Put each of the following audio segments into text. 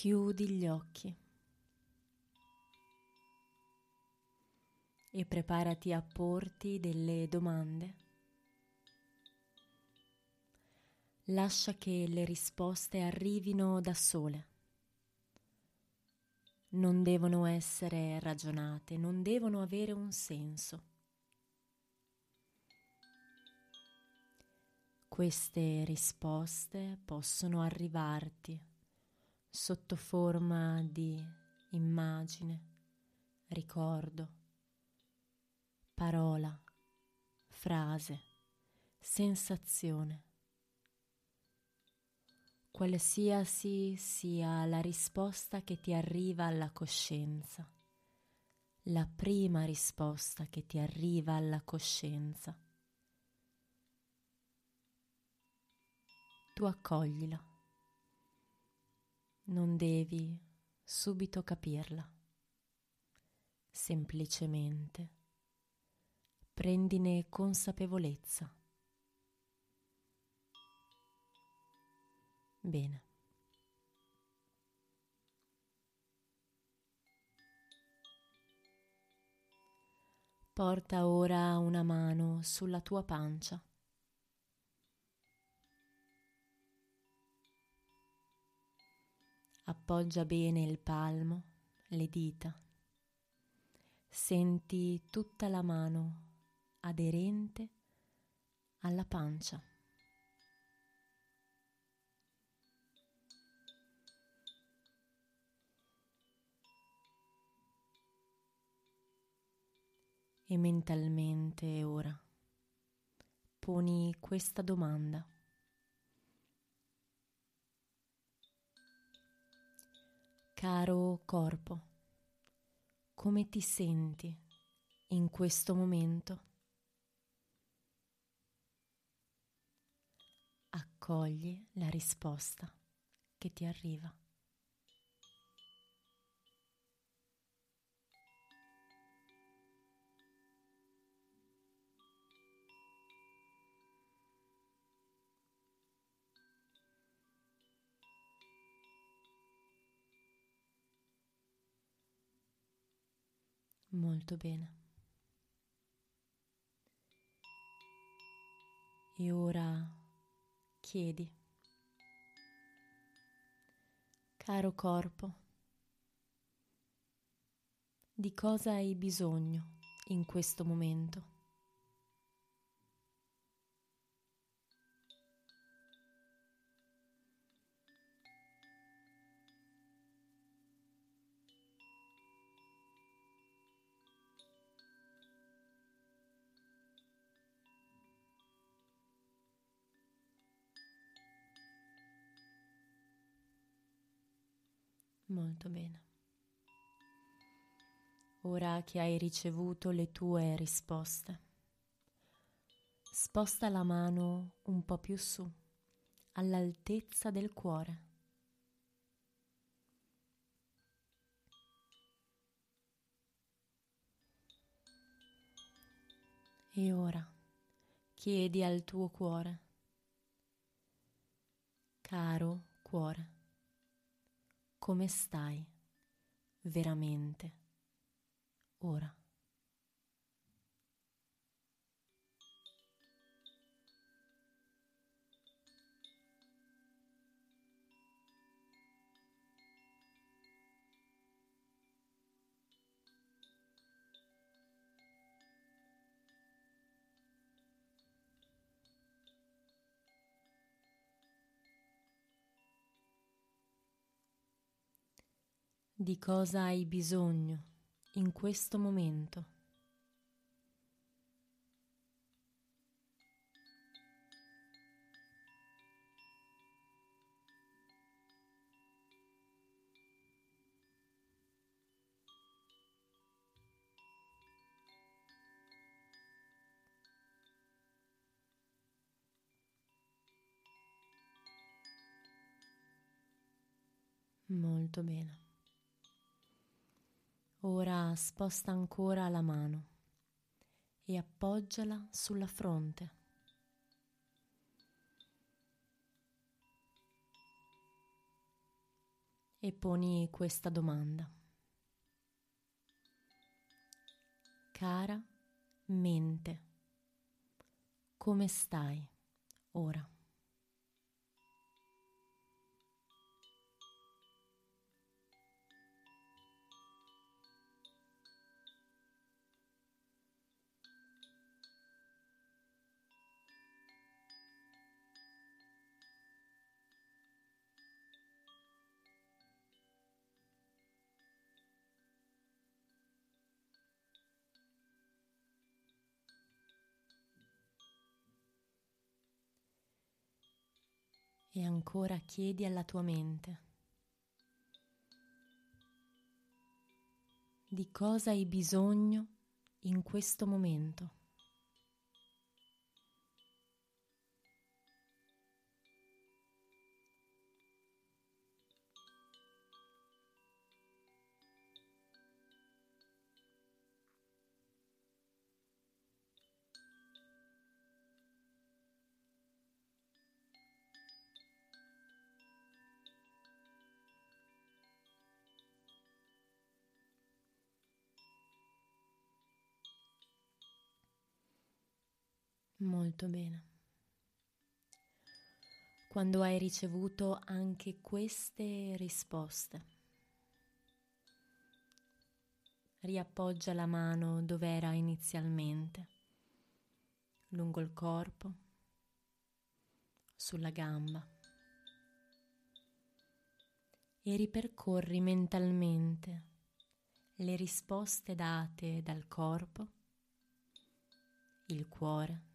Chiudi gli occhi e preparati a porti delle domande. Lascia che le risposte arrivino da sole. Non devono essere ragionate, non devono avere un senso. Queste risposte possono arrivarti sotto forma di immagine, ricordo, parola, frase, sensazione. Qualsiasi sia la risposta che ti arriva alla coscienza, la prima risposta che ti arriva alla coscienza, tu accoglila non devi subito capirla, semplicemente prendine consapevolezza. Bene. Porta ora una mano sulla tua pancia Appoggia bene il palmo, le dita. Senti tutta la mano aderente alla pancia. E mentalmente ora poni questa domanda. Caro corpo, come ti senti in questo momento? Accogli la risposta che ti arriva. Molto bene. E ora chiedi, caro corpo, di cosa hai bisogno in questo momento? Molto bene. Ora che hai ricevuto le tue risposte, sposta la mano un po' più su, all'altezza del cuore. E ora chiedi al tuo cuore, caro cuore come stai veramente ora. di cosa hai bisogno in questo momento. Molto bene. Ora sposta ancora la mano e appoggiala sulla fronte. E poni questa domanda. Cara mente, come stai ora? E ancora chiedi alla tua mente di cosa hai bisogno in questo momento. Molto bene. Quando hai ricevuto anche queste risposte, riappoggia la mano dove era inizialmente, lungo il corpo, sulla gamba e ripercorri mentalmente le risposte date dal corpo, il cuore,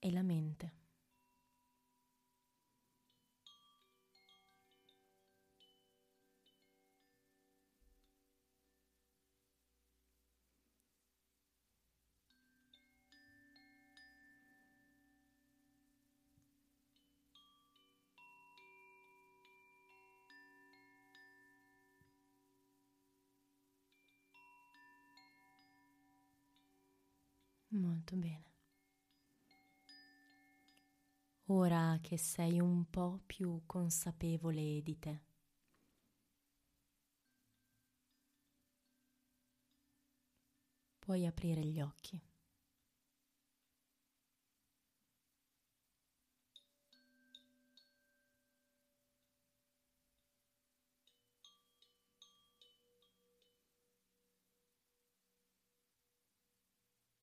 e la mente. Molto bene. Ora che sei un po' più consapevole di te. Puoi aprire gli occhi.